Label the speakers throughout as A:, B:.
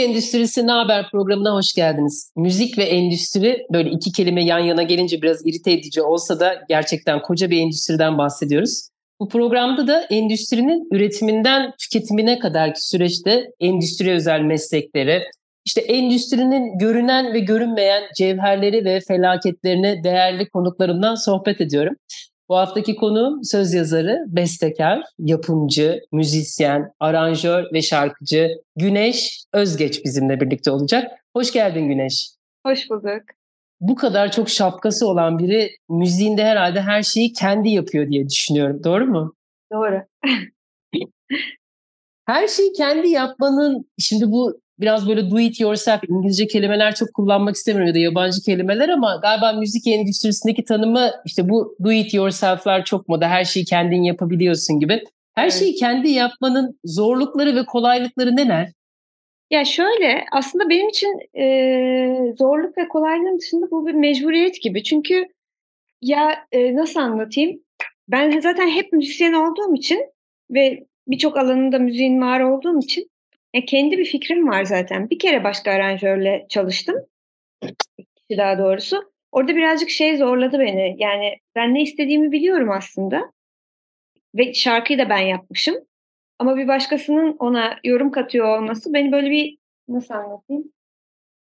A: Müzik Endüstrisi Ne programına hoş geldiniz. Müzik ve endüstri böyle iki kelime yan yana gelince biraz irite edici olsa da gerçekten koca bir endüstriden bahsediyoruz. Bu programda da endüstrinin üretiminden tüketimine kadarki süreçte endüstri özel meslekleri, işte endüstrinin görünen ve görünmeyen cevherleri ve felaketlerine değerli konuklarımdan sohbet ediyorum. Bu haftaki konuğum söz yazarı, bestekar, yapımcı, müzisyen, aranjör ve şarkıcı Güneş Özgeç bizimle birlikte olacak. Hoş geldin Güneş.
B: Hoş bulduk.
A: Bu kadar çok şapkası olan biri müziğinde herhalde her şeyi kendi yapıyor diye düşünüyorum. Doğru mu?
B: Doğru.
A: her şeyi kendi yapmanın, şimdi bu biraz böyle do it yourself İngilizce kelimeler çok kullanmak istemiyorum ya da yabancı kelimeler ama galiba müzik endüstrisindeki tanımı işte bu do it yourself'lar çok moda her şeyi kendin yapabiliyorsun gibi. Her evet. şeyi kendi yapmanın zorlukları ve kolaylıkları neler?
B: Ya şöyle aslında benim için e, zorluk ve kolaylığın dışında bu bir mecburiyet gibi. Çünkü ya e, nasıl anlatayım? Ben zaten hep müzisyen olduğum için ve birçok alanında müziğin var olduğum için e, kendi bir fikrim var zaten. Bir kere başka aranjörle çalıştım. daha doğrusu. Orada birazcık şey zorladı beni. Yani ben ne istediğimi biliyorum aslında. Ve şarkıyı da ben yapmışım. Ama bir başkasının ona yorum katıyor olması beni böyle bir nasıl anlatayım?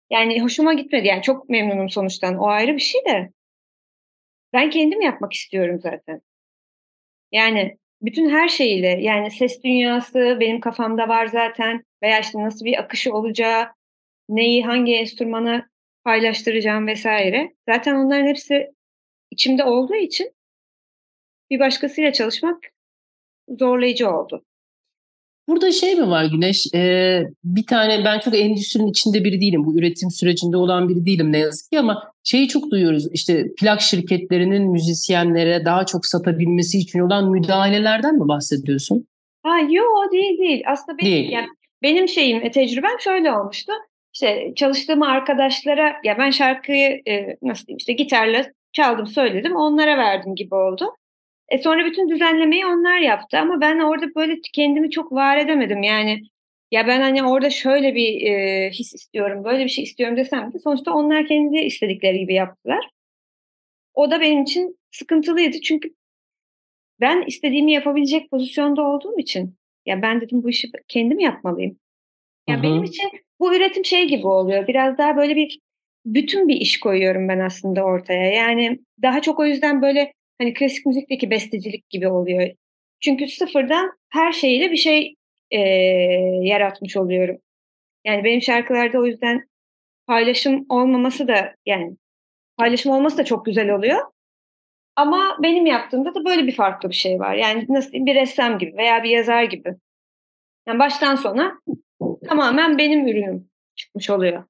B: Yani hoşuma gitmedi. Yani çok memnunum sonuçtan. O ayrı bir şey de. Ben kendim yapmak istiyorum zaten. Yani bütün her şeyiyle yani ses dünyası benim kafamda var zaten veya işte nasıl bir akışı olacağı, neyi hangi enstrümana paylaştıracağım vesaire. Zaten onların hepsi içimde olduğu için bir başkasıyla çalışmak zorlayıcı oldu.
A: Burada şey mi var Güneş? Ee, bir tane ben çok endüstrinin içinde biri değilim. Bu üretim sürecinde olan biri değilim ne yazık ki ama şeyi çok duyuyoruz. İşte plak şirketlerinin müzisyenlere daha çok satabilmesi için olan müdahalelerden mi bahsediyorsun?
B: Ha yok değil değil. Aslında benim, değil. Yani benim şeyim, e, tecrübem şöyle olmuştu. İşte çalıştığım arkadaşlara ya ben şarkıyı e, nasıl diyeyim işte gitarla çaldım söyledim onlara verdim gibi oldu. E sonra bütün düzenlemeyi onlar yaptı ama ben orada böyle kendimi çok var edemedim. Yani ya ben hani orada şöyle bir e, his istiyorum, böyle bir şey istiyorum desem de sonuçta onlar kendi istedikleri gibi yaptılar. O da benim için sıkıntılıydı çünkü ben istediğimi yapabilecek pozisyonda olduğum için ya ben dedim bu işi kendim yapmalıyım. Ya Hı-hı. benim için bu üretim şey gibi oluyor. Biraz daha böyle bir bütün bir iş koyuyorum ben aslında ortaya. Yani daha çok o yüzden böyle hani klasik müzikteki bestecilik gibi oluyor. Çünkü sıfırdan her şeyle bir şey e, yaratmış oluyorum. Yani benim şarkılarda o yüzden paylaşım olmaması da yani paylaşım olması da çok güzel oluyor. Ama benim yaptığımda da böyle bir farklı bir şey var. Yani nasıl bir ressam gibi veya bir yazar gibi. Yani baştan sona tamamen benim ürünüm çıkmış oluyor.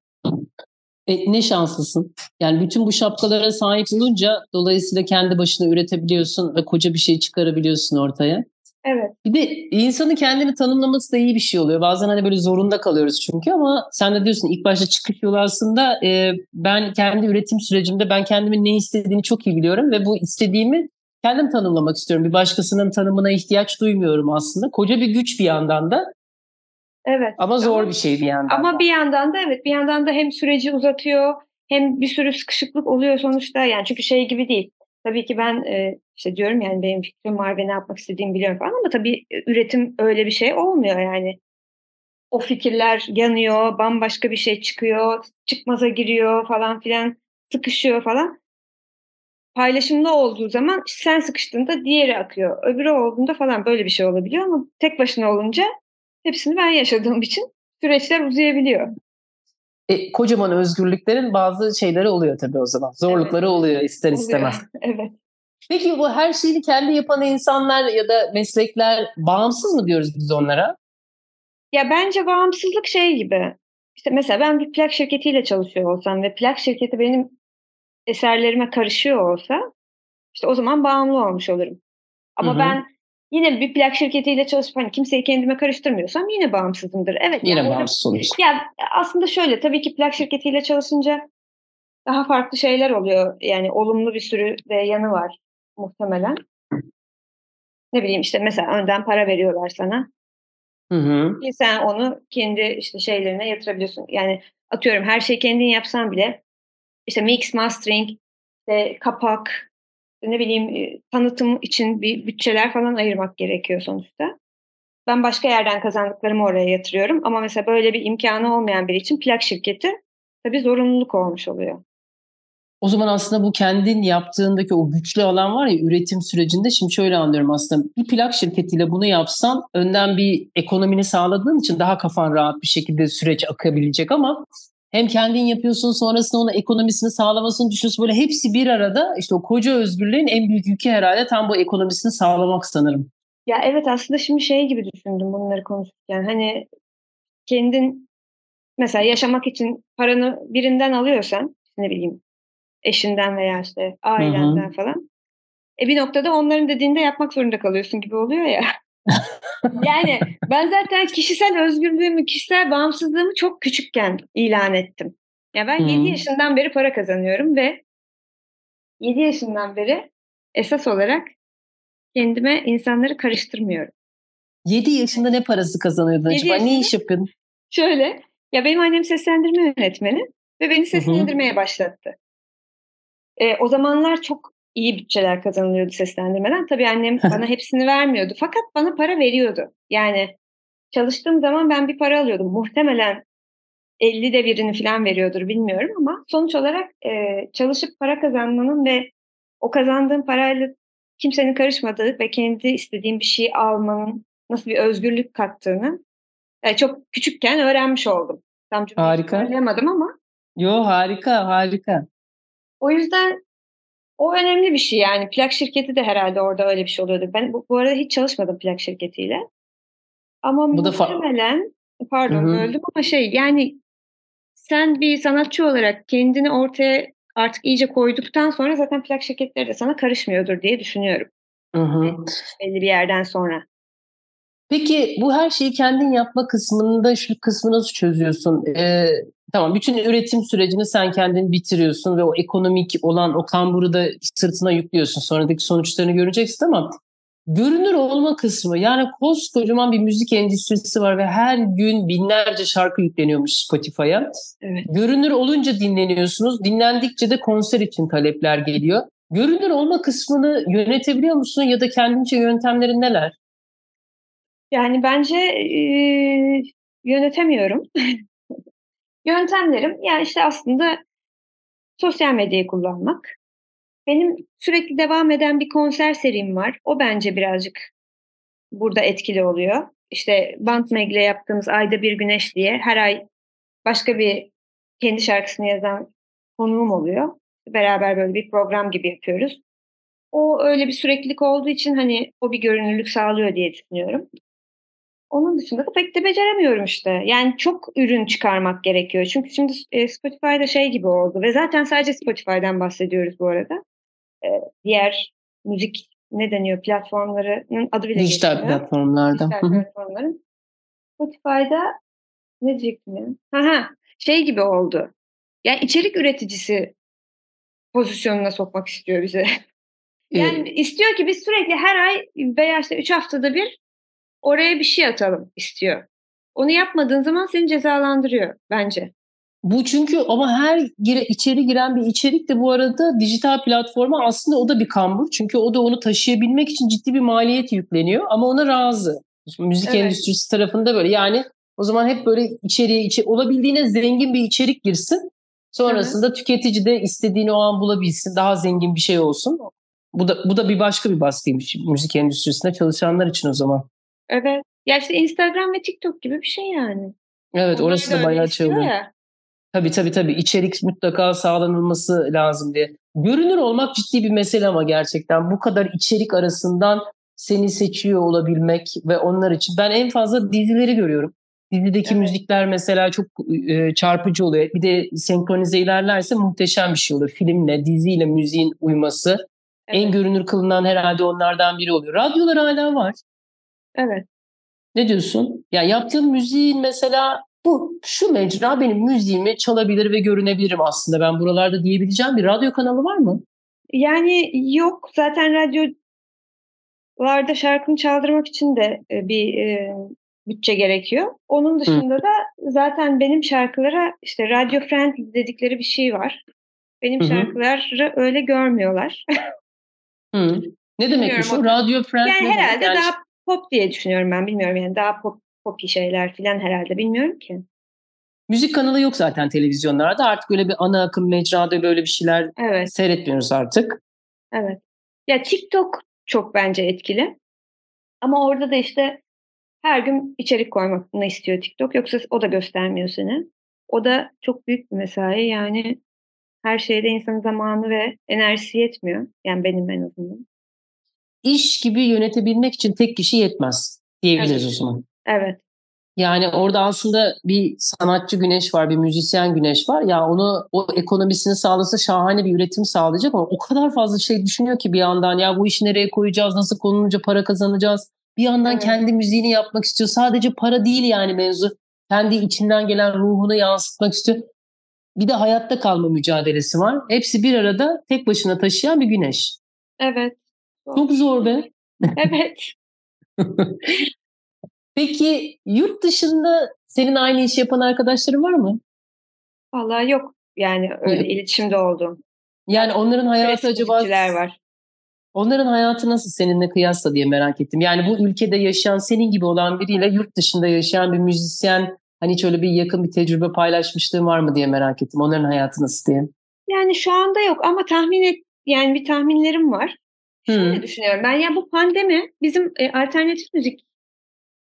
A: E, ne şanslısın. Yani bütün bu şapkalara sahip olunca dolayısıyla kendi başına üretebiliyorsun ve koca bir şey çıkarabiliyorsun ortaya.
B: Evet.
A: Bir de insanın kendini tanımlaması da iyi bir şey oluyor. Bazen hani böyle zorunda kalıyoruz çünkü ama sen de diyorsun ilk başta çıkış yolu aslında e, ben kendi üretim sürecimde ben kendimin ne istediğini çok iyi biliyorum ve bu istediğimi kendim tanımlamak istiyorum. Bir başkasının tanımına ihtiyaç duymuyorum aslında. Koca bir güç bir yandan da.
B: Evet.
A: Ama zor ama, bir şey bir yandan.
B: Ama da. bir yandan da evet bir yandan da hem süreci uzatıyor hem bir sürü sıkışıklık oluyor sonuçta. Yani çünkü şey gibi değil. Tabii ki ben e, işte diyorum yani benim fikrim var ve ne yapmak istediğimi biliyorum falan ama tabii e, üretim öyle bir şey olmuyor yani. O fikirler yanıyor, bambaşka bir şey çıkıyor, çıkmaza giriyor falan filan, sıkışıyor falan. Paylaşımlı olduğu zaman sen sıkıştığında diğeri akıyor. Öbürü olduğunda falan böyle bir şey olabiliyor ama tek başına olunca hepsini ben yaşadığım için süreçler uzayabiliyor.
A: E, kocaman özgürlüklerin bazı şeyleri oluyor tabii o zaman. Zorlukları evet. oluyor ister istemez.
B: evet.
A: Peki bu her şeyi kendi yapan insanlar ya da meslekler bağımsız mı diyoruz biz onlara?
B: Ya bence bağımsızlık şey gibi. İşte mesela ben bir plak şirketiyle çalışıyor olsam ve plak şirketi benim eserlerime karışıyor olsa işte o zaman bağımlı olmuş olurum. Ama Hı-hı. ben yine bir plak şirketiyle çalışıp hani kimseyi kendime karıştırmıyorsam yine bağımsızımdır. Evet.
A: Yine yani, bağımsız olursun.
B: Ya aslında şöyle tabii ki plak şirketiyle çalışınca daha farklı şeyler oluyor. Yani olumlu bir sürü de yanı var muhtemelen. Ne bileyim işte mesela önden para veriyorlar sana. Hı hı. Ki sen onu kendi işte şeylerine yatırabiliyorsun. Yani atıyorum her şeyi kendin yapsan bile işte mix, mastering, işte kapak, ne bileyim tanıtım için bir bütçeler falan ayırmak gerekiyor sonuçta. Ben başka yerden kazandıklarımı oraya yatırıyorum ama mesela böyle bir imkanı olmayan biri için plak şirketi tabii zorunluluk olmuş oluyor.
A: O zaman aslında bu kendin yaptığındaki o güçlü alan var ya üretim sürecinde şimdi şöyle anlıyorum aslında bir plak şirketiyle bunu yapsan önden bir ekonomini sağladığın için daha kafan rahat bir şekilde süreç akabilecek ama hem kendin yapıyorsun sonrasında ona ekonomisini sağlamasını düşünüyorsun. Böyle hepsi bir arada işte o koca özgürlüğün en büyük yükü herhalde tam bu ekonomisini sağlamak sanırım.
B: Ya evet aslında şimdi şey gibi düşündüm bunları konuşurken. Hani kendin mesela yaşamak için paranı birinden alıyorsan ne bileyim eşinden veya işte ailenden Hı-hı. falan. E bir noktada onların dediğinde yapmak zorunda kalıyorsun gibi oluyor ya. yani ben zaten kişisel özgürlüğümü, kişisel bağımsızlığımı çok küçükken ilan ettim. Ya ben hmm. 7 yaşından beri para kazanıyorum ve 7 yaşından beri esas olarak kendime insanları karıştırmıyorum.
A: 7 yaşında ne parası kazanıyordun acaba? Yaşında, ne iş yapıyordun?
B: Şöyle, ya benim annem seslendirme yönetmeni ve beni seslendirmeye Hı-hı. başlattı. E, o zamanlar çok iyi bütçeler kazanılıyordu seslendirmeden. Tabii annem bana hepsini vermiyordu. Fakat bana para veriyordu. Yani çalıştığım zaman ben bir para alıyordum. Muhtemelen 50 de birini falan veriyordur bilmiyorum ama sonuç olarak e, çalışıp para kazanmanın ve o kazandığım parayla kimsenin karışmadığı ve kendi istediğim bir şeyi almanın nasıl bir özgürlük kattığını e, çok küçükken öğrenmiş oldum.
A: Tam harika.
B: Anlayamadım ama.
A: Yo harika harika.
B: O yüzden o önemli bir şey yani. Plak şirketi de herhalde orada öyle bir şey oluyordu. Ben bu, bu arada hiç çalışmadım plak şirketiyle. Ama bu muhtemelen da pardon Hı-hı. öldüm ama şey yani sen bir sanatçı olarak kendini ortaya artık iyice koyduktan sonra zaten plak şirketleri de sana karışmıyordur diye düşünüyorum. Hı hı. Belli bir yerden sonra.
A: Peki bu her şeyi kendin yapma kısmında şu kısmı nasıl çözüyorsun? Ee, tamam bütün üretim sürecini sen kendin bitiriyorsun ve o ekonomik olan o kamburu da sırtına yüklüyorsun. Sonradaki sonuçlarını göreceksin ama görünür olma kısmı yani koskocaman bir müzik endüstrisi var ve her gün binlerce şarkı yükleniyormuş Spotify'a. Evet. Görünür olunca dinleniyorsunuz. Dinlendikçe de konser için talepler geliyor. Görünür olma kısmını yönetebiliyor musun ya da kendince yöntemlerin neler?
B: Yani bence e, yönetemiyorum. Yöntemlerim yani işte aslında sosyal medyayı kullanmak. Benim sürekli devam eden bir konser serim var. O bence birazcık burada etkili oluyor. İşte Band Meg'le yaptığımız Ayda Bir Güneş diye her ay başka bir kendi şarkısını yazan konuğum oluyor. Beraber böyle bir program gibi yapıyoruz. O öyle bir süreklilik olduğu için hani o bir görünürlük sağlıyor diye düşünüyorum. Onun dışında da pek de beceremiyorum işte. Yani çok ürün çıkarmak gerekiyor. Çünkü şimdi e, Spotify'da şey gibi oldu ve zaten sadece Spotify'dan bahsediyoruz bu arada. E, diğer müzik ne deniyor platformlarının adı bile
A: Dijital geçmiyor. platformlarda.
B: Dijital platformların. Spotify'da ne diyecektim ya? Ha şey gibi oldu. Yani içerik üreticisi pozisyonuna sokmak istiyor bize. yani evet. istiyor ki biz sürekli her ay veya işte üç haftada bir oraya bir şey atalım istiyor. Onu yapmadığın zaman seni cezalandırıyor bence.
A: Bu çünkü ama her gire, içeri giren bir içerik de bu arada dijital platforma aslında o da bir kambur. Çünkü o da onu taşıyabilmek için ciddi bir maliyet yükleniyor ama ona razı. Şimdi müzik evet. endüstrisi tarafında böyle yani o zaman hep böyle içeriye içe, olabildiğine zengin bir içerik girsin. Sonrasında Hı-hı. tüketici de istediğini o an bulabilsin. Daha zengin bir şey olsun. Bu da bu da bir başka bir baskıymış müzik endüstrisinde çalışanlar için o zaman.
B: Evet. Ya işte Instagram ve TikTok gibi bir şey yani.
A: Evet orası da bayağı oluyor. Ya. Tabii tabii tabii içerik mutlaka sağlanılması lazım diye. görünür olmak ciddi bir mesele ama gerçekten bu kadar içerik arasından seni seçiyor olabilmek ve onlar için ben en fazla dizileri görüyorum. Dizideki evet. müzikler mesela çok e, çarpıcı oluyor. Bir de senkronize ilerlerse muhteşem bir şey oluyor. Filmle, diziyle müziğin uyması. Evet. En görünür kılınan herhalde onlardan biri oluyor. Radyolar hala var.
B: Evet.
A: Ne diyorsun? Ya yaptığım müziğin mesela bu şu mecra benim müziğimi çalabilir ve görünebilirim aslında. Ben buralarda diyebileceğim bir radyo kanalı var mı?
B: Yani yok. Zaten radyolarda şarkını çaldırmak için de e, bir e, bütçe gerekiyor. Onun dışında Hı. da zaten benim şarkılara işte radio friendly dedikleri bir şey var. Benim Hı-hı. şarkıları öyle görmüyorlar.
A: Hı. Ne demekmiş o? Radio friendly?
B: Yani herhalde yani... daha pop diye düşünüyorum ben. Bilmiyorum yani daha pop popi şeyler falan herhalde bilmiyorum ki.
A: Müzik kanalı yok zaten televizyonlarda. Artık öyle bir ana akım mecrada böyle bir şeyler evet. seyretmiyoruz artık.
B: Evet. Ya TikTok çok bence etkili. Ama orada da işte her gün içerik koymakını istiyor TikTok. Yoksa o da göstermiyor seni. O da çok büyük bir mesai. Yani her şeyde insanın zamanı ve enerjisi yetmiyor. Yani benim en azından.
A: İş gibi yönetebilmek için tek kişi yetmez diyebiliriz
B: evet.
A: o zaman.
B: Evet.
A: Yani orada aslında bir sanatçı güneş var, bir müzisyen güneş var. Ya onu o ekonomisini sağlasa şahane bir üretim sağlayacak ama o kadar fazla şey düşünüyor ki bir yandan ya bu işi nereye koyacağız, nasıl konulunca para kazanacağız. Bir yandan evet. kendi müziğini yapmak istiyor. Sadece para değil yani mevzu. Kendi içinden gelen ruhunu yansıtmak istiyor. Bir de hayatta kalma mücadelesi var. Hepsi bir arada tek başına taşıyan bir güneş.
B: Evet.
A: Çok zor be.
B: Evet.
A: Peki yurt dışında senin aynı işi yapan arkadaşların var mı?
B: Vallahi yok. Yani öyle evet. iletişimde olduğum.
A: Yani onların hayatı acaba...
B: var.
A: Onların hayatı nasıl seninle kıyasla diye merak ettim. Yani bu ülkede yaşayan senin gibi olan biriyle yurt dışında yaşayan bir müzisyen hani hiç öyle bir yakın bir tecrübe paylaşmışlığın var mı diye merak ettim. Onların hayatı nasıl diye.
B: Yani şu anda yok ama tahmin et yani bir tahminlerim var. Şöyle hmm. düşünüyorum ben ya bu pandemi bizim e, alternatif müzik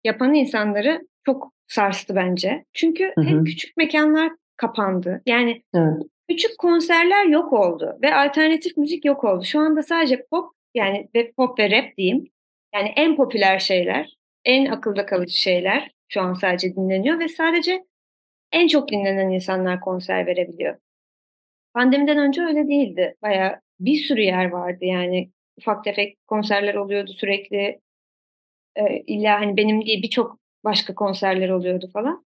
B: yapan insanları çok sarstı bence. Çünkü hı hep küçük mekanlar kapandı. Yani evet. küçük konserler yok oldu ve alternatif müzik yok oldu. Şu anda sadece pop yani ve pop ve rap diyeyim. Yani en popüler şeyler, en akılda kalıcı şeyler şu an sadece dinleniyor ve sadece en çok dinlenen insanlar konser verebiliyor. Pandemiden önce öyle değildi. Baya bir sürü yer vardı yani ufak tefek konserler oluyordu sürekli. Ee, illa hani benim değil birçok başka konserler oluyordu falan.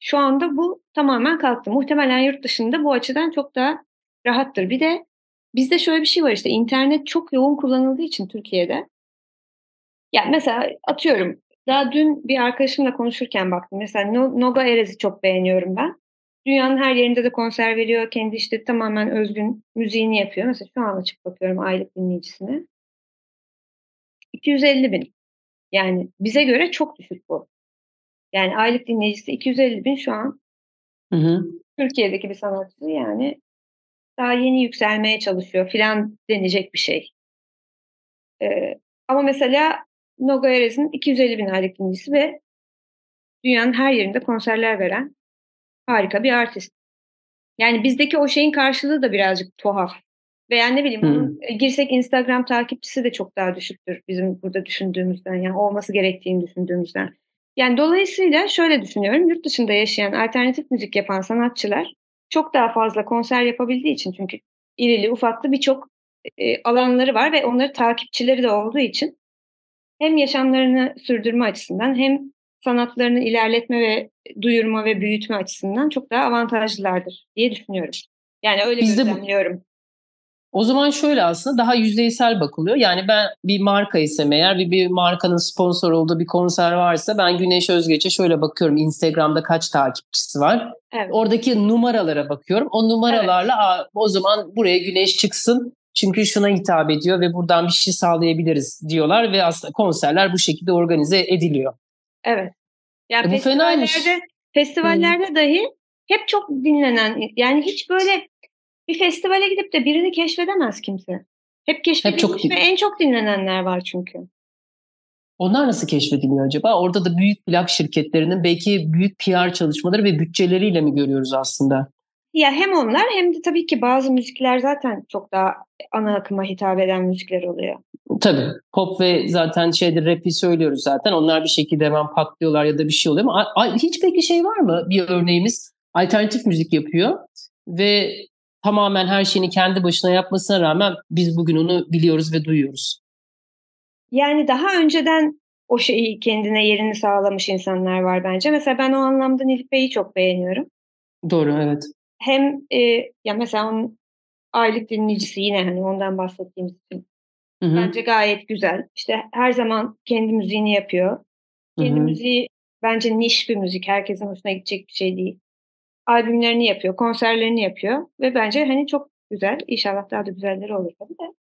B: Şu anda bu tamamen kalktı. Muhtemelen yurt dışında bu açıdan çok daha rahattır. Bir de bizde şöyle bir şey var işte internet çok yoğun kullanıldığı için Türkiye'de. Yani mesela atıyorum daha dün bir arkadaşımla konuşurken baktım. Mesela Noga Erez'i çok beğeniyorum ben. Dünyanın her yerinde de konser veriyor. Kendi işte tamamen özgün müziğini yapıyor. Mesela şu an açıp bakıyorum aylık dinleyicisine. 250 bin. Yani bize göre çok düşük bu. Yani aylık dinleyicisi 250 bin şu an. Hı hı. Türkiye'deki bir sanatçı yani daha yeni yükselmeye çalışıyor filan denecek bir şey. Ee, ama mesela Nogo Erez'in 250 bin aylık dinleyicisi ve dünyanın her yerinde konserler veren harika bir artist. Yani bizdeki o şeyin karşılığı da birazcık tuhaf. Veya ne bileyim hmm. girsek Instagram takipçisi de çok daha düşüktür bizim burada düşündüğümüzden. Yani olması gerektiğini düşündüğümüzden. Yani dolayısıyla şöyle düşünüyorum. Yurt dışında yaşayan alternatif müzik yapan sanatçılar çok daha fazla konser yapabildiği için çünkü irili ufaklı birçok e, alanları var ve onları takipçileri de olduğu için hem yaşamlarını sürdürme açısından hem sanatlarını ilerletme ve duyurma ve büyütme açısından çok daha avantajlılardır diye düşünüyorum. Yani öyle Biz gözlemliyorum.
A: O zaman şöyle aslında daha yüzeysel bakılıyor. Yani ben bir marka isem eğer bir, bir markanın sponsor olduğu bir konser varsa ben Güneş Özgeç'e şöyle bakıyorum Instagram'da kaç takipçisi var. Evet. Oradaki numaralara bakıyorum. O numaralarla evet. o zaman buraya Güneş çıksın çünkü şuna hitap ediyor ve buradan bir şey sağlayabiliriz diyorlar ve aslında konserler bu şekilde organize ediliyor.
B: Evet. Yani e, bu festivallerde, festivallerde hmm. dahi hep çok dinlenen yani hiç böyle bir festivale gidip de birini keşfedemez kimse. Hep keşfedilmiş Hep çok... ve en çok dinlenenler var çünkü.
A: Onlar nasıl keşfediliyor acaba? Orada da büyük plak şirketlerinin belki büyük PR çalışmaları ve bütçeleriyle mi görüyoruz aslında?
B: Ya hem onlar hem de tabii ki bazı müzikler zaten çok daha ana akıma hitap eden müzikler oluyor.
A: Tabii. Pop ve zaten şeyde rap'i söylüyoruz zaten. Onlar bir şekilde hemen patlıyorlar ya da bir şey oluyor ama hiç peki şey var mı bir örneğimiz? Alternatif müzik yapıyor ve tamamen her şeyini kendi başına yapmasına rağmen biz bugün onu biliyoruz ve duyuyoruz.
B: Yani daha önceden o şeyi kendine yerini sağlamış insanlar var bence. Mesela ben o anlamda Nilüfer'i çok beğeniyorum.
A: Doğru evet.
B: Hem e, ya mesela onun aylık dinleyicisi yine hani ondan bahsettiğimiz için Hı hı. bence gayet güzel. İşte her zaman kendi müziğini yapıyor. Kendi hı hı. müziği bence niş bir müzik. Herkesin hoşuna gidecek bir şey değil. Albümlerini yapıyor, konserlerini yapıyor ve bence hani çok güzel. İnşallah daha da güzelleri olur tabii de.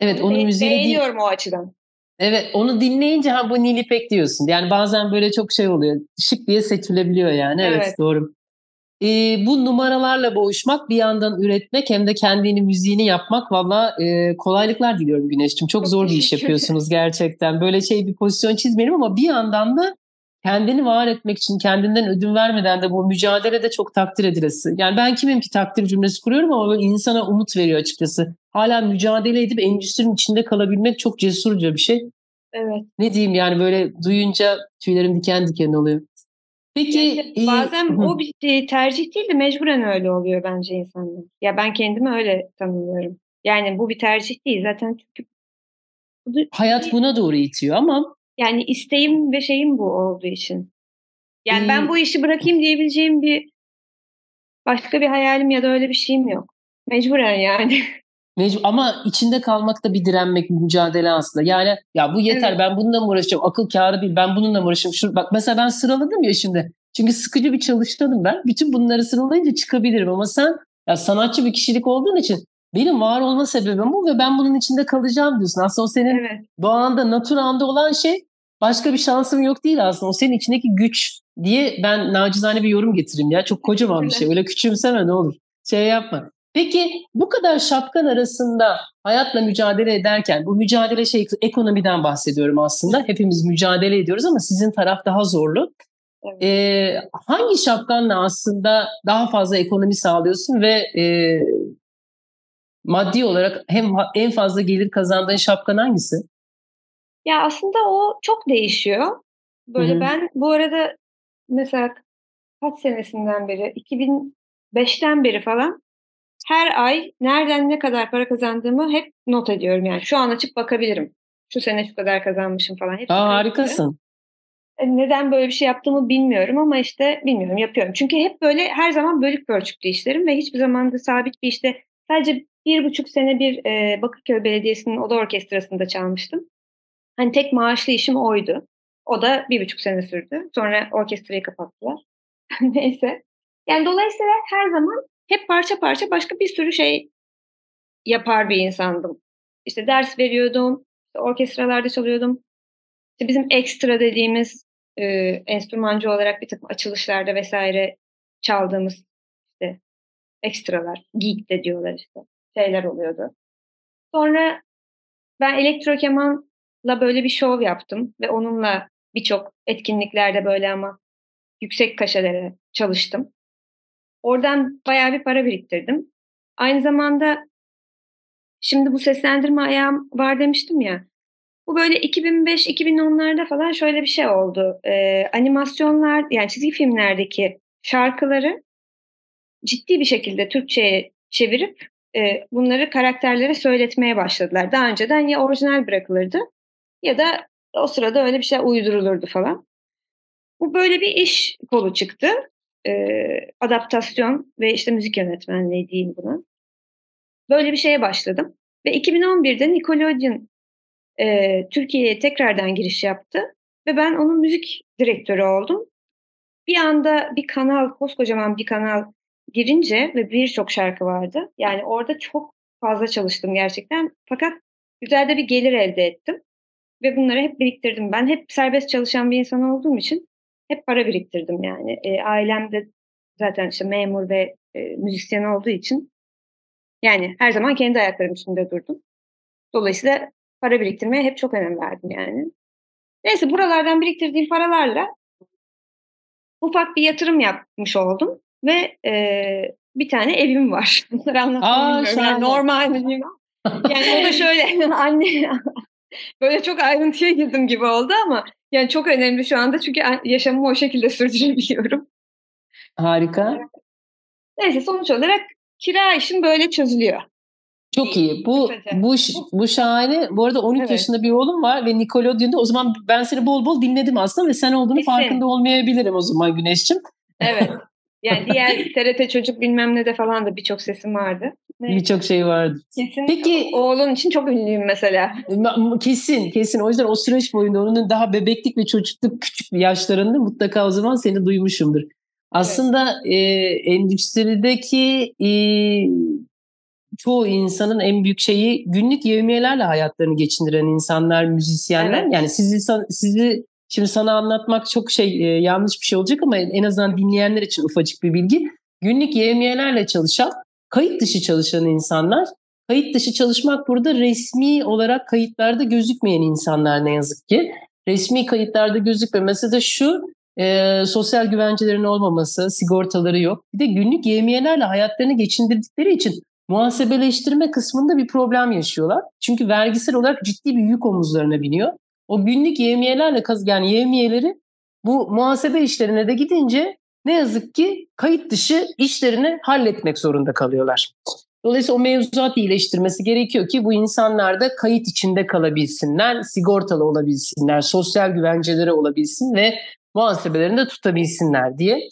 A: Evet, onun Be- müziği
B: beğeniyorum o açıdan.
A: Evet onu dinleyince ha bu Nilipek diyorsun. Yani bazen böyle çok şey oluyor. Şık diye seçilebiliyor yani. Evet, evet doğru. Ee, bu numaralarla boğuşmak bir yandan üretmek hem de kendini müziğini yapmak valla e, kolaylıklar diliyorum Güneş'cim. Çok, zor bir iş yapıyorsunuz gerçekten. Böyle şey bir pozisyon çizmeyelim ama bir yandan da kendini var etmek için kendinden ödün vermeden de bu mücadelede çok takdir edilesi. Yani ben kimim ki takdir cümlesi kuruyorum ama böyle insana umut veriyor açıkçası. Hala mücadele edip endüstrinin içinde kalabilmek çok cesurca bir şey.
B: Evet.
A: Ne diyeyim yani böyle duyunca tüylerim diken diken oluyor.
B: Peki yani bazen e, o bir tercih değil de mecburen öyle oluyor bence insanlar. Ya ben kendimi öyle tanımlıyorum. Yani bu bir tercih değil zaten çünkü
A: hayat buna doğru itiyor ama
B: yani isteğim ve şeyim bu olduğu için. Yani ee, ben bu işi bırakayım diyebileceğim bir başka bir hayalim ya da öyle bir şeyim yok. Mecburen yani.
A: Mecbur, ama içinde kalmak da bir direnmek, bir mücadele aslında. Yani ya bu yeter evet. ben bununla mı uğraşacağım? Akıl kârı değil ben bununla mı uğraşacağım? Şu, bak mesela ben sıraladım ya şimdi. Çünkü sıkıcı bir çalıştanım ben. Bütün bunları sıralayınca çıkabilirim ama sen ya sanatçı bir kişilik olduğun için benim var olma sebebim bu ve ben bunun içinde kalacağım diyorsun. Aslında o senin evet. doğanda, naturanda olan şey başka bir şansım yok değil aslında. O senin içindeki güç diye ben nacizane bir yorum getireyim ya. Çok kocaman bir şey. Öyle küçümseme ne olur. Şey yapma. Peki bu kadar şapkan arasında hayatla mücadele ederken bu mücadele şey ekonomiden bahsediyorum aslında. Hepimiz mücadele ediyoruz ama sizin taraf daha zorlu. Evet. Ee, hangi şapkanla aslında daha fazla ekonomi sağlıyorsun ve e, maddi olarak hem en fazla gelir kazandığın şapkan hangisi?
B: Ya aslında o çok değişiyor. Böyle Hı-hı. ben bu arada mesela kaç senesinden beri 2005'ten beri falan her ay nereden ne kadar para kazandığımı hep not ediyorum yani. Şu an açıp bakabilirim. Şu sene şu kadar kazanmışım falan.
A: Hepsi Aa, harikasın.
B: E, neden böyle bir şey yaptığımı bilmiyorum ama işte bilmiyorum yapıyorum. Çünkü hep böyle her zaman bölük pörçüklü işlerim ve hiçbir zaman da sabit bir işte sadece bir buçuk sene bir e, Bakırköy Belediyesi'nin oda orkestrasında çalmıştım. Hani tek maaşlı işim oydu. O da bir buçuk sene sürdü. Sonra orkestrayı kapattılar. Neyse. Yani dolayısıyla her zaman hep parça parça başka bir sürü şey yapar bir insandım. İşte ders veriyordum, orkestralarda çalıyordum. İşte bizim ekstra dediğimiz e, enstrümancı olarak bir takım açılışlarda vesaire çaldığımız işte ekstralar, geek de diyorlar işte şeyler oluyordu. Sonra ben elektro kemanla böyle bir şov yaptım ve onunla birçok etkinliklerde böyle ama yüksek kaşelere çalıştım. Oradan bayağı bir para biriktirdim. Aynı zamanda şimdi bu seslendirme ayağım var demiştim ya. Bu böyle 2005-2010'larda falan şöyle bir şey oldu. Ee, animasyonlar yani çizgi filmlerdeki şarkıları ciddi bir şekilde Türkçe'ye çevirip e, bunları karakterlere söyletmeye başladılar. Daha önceden ya orijinal bırakılırdı ya da o sırada öyle bir şey uydurulurdu falan. Bu böyle bir iş kolu çıktı e, adaptasyon ve işte müzik yönetmenliği diyeyim buna. Böyle bir şeye başladım. Ve 2011'de Nickelodeon e, Türkiye'ye tekrardan giriş yaptı. Ve ben onun müzik direktörü oldum. Bir anda bir kanal, koskocaman bir kanal girince ve birçok şarkı vardı. Yani orada çok fazla çalıştım gerçekten. Fakat güzel de bir gelir elde ettim. Ve bunları hep biriktirdim. Ben hep serbest çalışan bir insan olduğum için hep para biriktirdim yani. E, ailem de zaten işte memur ve e, müzisyen olduğu için yani her zaman kendi ayaklarım üstünde durdum. Dolayısıyla para biriktirmeye hep çok önem verdim yani. Neyse buralardan biriktirdiğim paralarla ufak bir yatırım yapmış oldum ve e, bir tane evim var. Bunları anlatmam bilmiyorum. Yani normal mi Yani o da şöyle anne böyle çok ayrıntıya girdim gibi oldu ama yani çok önemli şu anda çünkü yaşamımı o şekilde sürdürebiliyorum.
A: Harika.
B: Neyse sonuç olarak kira işim böyle çözülüyor.
A: Çok iyi. Bu bu bu şahane. Bu arada 12 evet. yaşında bir oğlum var ve Nickelodeon'da o zaman ben seni bol bol dinledim aslında ve sen olduğunu Kesin. farkında olmayabilirim o zaman Güneş'cim.
B: Evet. Yani diğer TRT çocuk bilmem ne de falan da birçok sesim vardı.
A: Birçok şey vardı.
B: Kesin. Peki oğlun için çok ünlüyüm mesela.
A: Kesin, kesin. O yüzden o süreç boyunda onun daha bebeklik ve çocukluk küçük yaşlarında mutlaka o zaman seni duymuşumdur. Aslında evet. e, endüstrideki e, çoğu insanın en büyük şeyi günlük yevmiyelerle hayatlarını geçindiren insanlar, müzisyenler. Evet. Yani sizi sizi şimdi sana anlatmak çok şey e, yanlış bir şey olacak ama en azından dinleyenler için ufacık bir bilgi. Günlük yevmiyelerle çalışan, kayıt dışı çalışan insanlar. Kayıt dışı çalışmak burada resmi olarak kayıtlarda gözükmeyen insanlar ne yazık ki. Resmi kayıtlarda gözükmemesi de şu, e, sosyal güvencelerin olmaması, sigortaları yok. Bir de günlük yevmiyelerle hayatlarını geçindirdikleri için muhasebeleştirme kısmında bir problem yaşıyorlar. Çünkü vergisel olarak ciddi bir yük omuzlarına biniyor. O günlük yevmiyelerle yani yevmiyeleri bu muhasebe işlerine de gidince ne yazık ki kayıt dışı işlerini halletmek zorunda kalıyorlar. Dolayısıyla o mevzuat iyileştirmesi gerekiyor ki bu insanlar da kayıt içinde kalabilsinler, sigortalı olabilsinler, sosyal güvenceleri olabilsin ve muhasebelerinde tutabilsinler diye.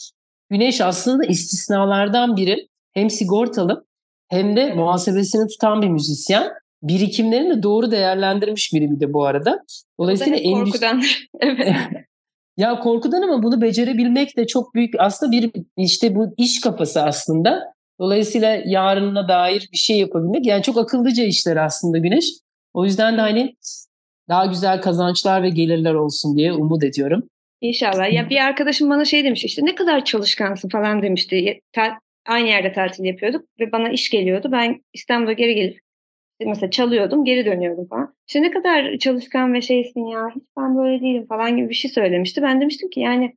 A: Güneş aslında istisnalardan biri. Hem sigortalı hem de muhasebesini tutan bir müzisyen. Birikimlerini de doğru değerlendirmiş biri bir de bu arada.
B: Dolayısıyla endüstri... korkudan. evet.
A: ya korkudan ama bunu becerebilmek de çok büyük aslında bir işte bu iş kafası aslında. Dolayısıyla yarınına dair bir şey yapabilmek yani çok akıllıca işler aslında Güneş. O yüzden de hani daha güzel kazançlar ve gelirler olsun diye umut ediyorum.
B: İnşallah. Ya bir arkadaşım bana şey demiş işte ne kadar çalışkansın falan demişti. Aynı yerde tatil yapıyorduk ve bana iş geliyordu. Ben İstanbul'a geri gelip mesela çalıyordum, geri dönüyordum falan. İşte ne kadar çalışkan ve şeysin ya, hiç ben böyle değilim falan gibi bir şey söylemişti. Ben demiştim ki yani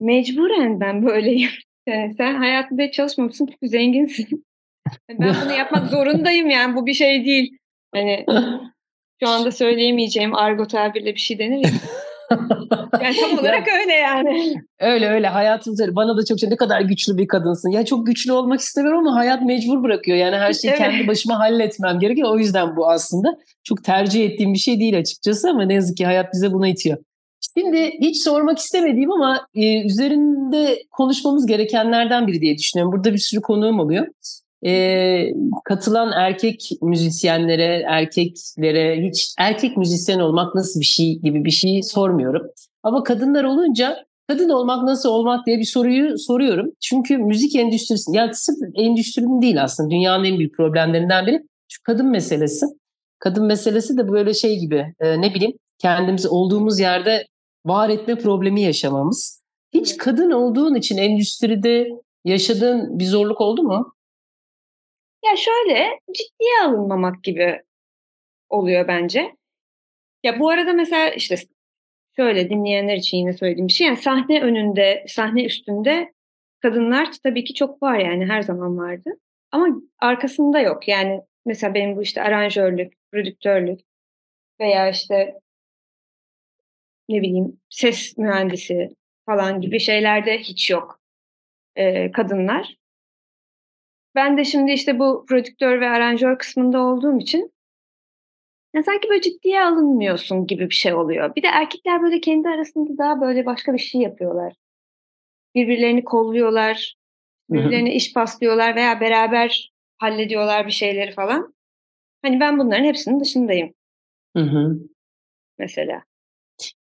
B: mecburen ben böyleyim. Yani sen hayatında hiç çalışmamışsın çünkü zenginsin. ben bunu yapmak zorundayım yani bu bir şey değil. Hani şu anda söyleyemeyeceğim argo tabirle bir şey denir ya. Yani tam olarak öyle yani.
A: Öyle öyle hayatımda bana da çok şey ne kadar güçlü bir kadınsın. Ya çok güçlü olmak istemiyorum ama hayat mecbur bırakıyor. Yani her şeyi evet. kendi başıma halletmem gerekiyor. O yüzden bu aslında çok tercih ettiğim bir şey değil açıkçası ama ne yazık ki hayat bize buna itiyor. Şimdi hiç sormak istemediğim ama e, üzerinde konuşmamız gerekenlerden biri diye düşünüyorum. Burada bir sürü konuğum oluyor. E, katılan erkek müzisyenlere, erkeklere hiç erkek müzisyen olmak nasıl bir şey gibi bir şey sormuyorum. Ama kadınlar olunca kadın olmak nasıl olmak diye bir soruyu soruyorum. Çünkü müzik endüstrisi, yani sırf endüstrinin değil aslında dünyanın en büyük problemlerinden biri şu kadın meselesi. Kadın meselesi de böyle şey gibi e, ne bileyim kendimizi olduğumuz yerde var etme problemi yaşamamız. Hiç kadın olduğun için endüstride yaşadığın bir zorluk oldu mu?
B: Ya şöyle ciddiye alınmamak gibi oluyor bence. Ya bu arada mesela işte şöyle dinleyenler için yine söylediğim bir şey. Yani sahne önünde, sahne üstünde kadınlar tabii ki çok var yani her zaman vardı. Ama arkasında yok. Yani mesela benim bu işte aranjörlük, prodüktörlük veya işte ne bileyim ses mühendisi falan gibi şeylerde hiç yok e, kadınlar. Ben de şimdi işte bu prodüktör ve aranjör kısmında olduğum için ya sanki böyle ciddiye alınmıyorsun gibi bir şey oluyor. Bir de erkekler böyle kendi arasında daha böyle başka bir şey yapıyorlar. Birbirlerini kolluyorlar, birbirlerine iş paslıyorlar veya beraber hallediyorlar bir şeyleri falan. Hani ben bunların hepsinin dışındayım.
A: Hı hı.
B: Mesela.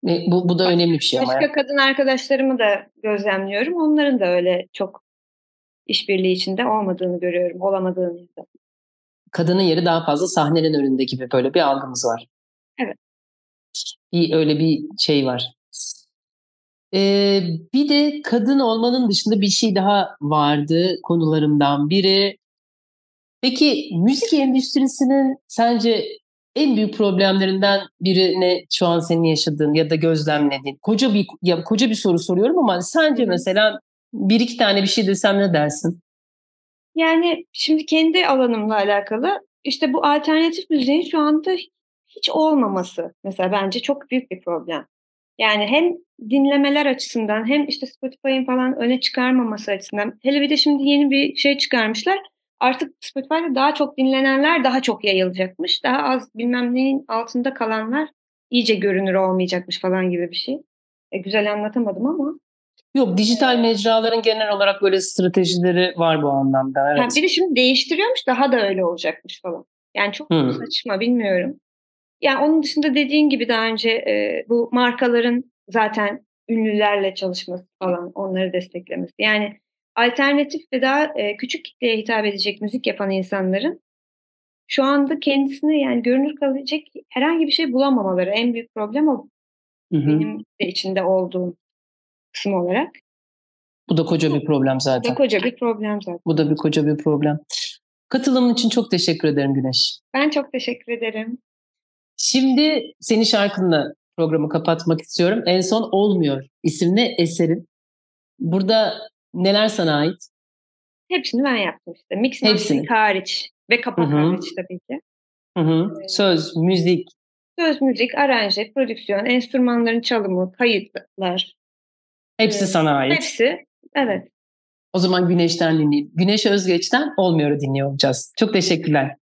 A: E, bu, bu da önemli bir şey
B: ama. Başka kadın arkadaşlarımı da gözlemliyorum. Onların da öyle çok işbirliği içinde olmadığını görüyorum, olamadığını. Da.
A: Kadının yeri daha fazla sahnenin önünde gibi böyle bir algımız var.
B: Evet.
A: Bir, öyle bir şey var. Ee, bir de kadın olmanın dışında bir şey daha vardı konularımdan biri. Peki müzik endüstrisinin sence en büyük problemlerinden biri ne şu an senin yaşadığın ya da gözlemlediğin? Koca bir ya koca bir soru soruyorum ama sence mesela bir iki tane bir şey desem ne dersin?
B: Yani şimdi kendi alanımla alakalı işte bu alternatif müziğin şu anda hiç olmaması mesela bence çok büyük bir problem. Yani hem dinlemeler açısından hem işte Spotify'ın falan öne çıkarmaması açısından. Hele bir de şimdi yeni bir şey çıkarmışlar. Artık Spotify'da daha çok dinlenenler daha çok yayılacakmış. Daha az bilmem neyin altında kalanlar iyice görünür olmayacakmış falan gibi bir şey. E, güzel anlatamadım ama.
A: Yok dijital mecraların genel olarak böyle stratejileri var bu anlamda. Evet.
B: Ha, bir de şimdi değiştiriyormuş daha da öyle olacakmış falan. Yani çok hmm. saçma bilmiyorum. Yani onun dışında dediğin gibi daha önce e, bu markaların zaten ünlülerle çalışması falan onları desteklemesi. Yani alternatif ve daha e, küçük kitleye hitap edecek müzik yapan insanların şu anda kendisine yani görünür kalabilecek herhangi bir şey bulamamaları en büyük problem o. Hı hı. Benim de içinde olduğum kısım olarak.
A: Bu da koca bir problem zaten.
B: Bu da koca bir problem zaten.
A: Bu da bir koca bir problem. Katılımın için çok teşekkür ederim Güneş.
B: Ben çok teşekkür ederim.
A: Şimdi senin şarkınla programı kapatmak istiyorum. En son Olmuyor isimli eserin. Burada neler sana ait?
B: Hepsini ben yaptım işte. Mix Hepsini. hariç ve kapak Hı-hı. hariç tabii ki.
A: Hı-hı. Söz, müzik.
B: Söz, müzik, aranje, prodüksiyon, enstrümanların çalımı, kayıtlar.
A: Hepsi sana ait.
B: Hepsi, evet.
A: O zaman Güneş'ten dinleyelim. Güneş Özgeç'ten Olmuyor'u dinliyor olacağız. Çok teşekkürler.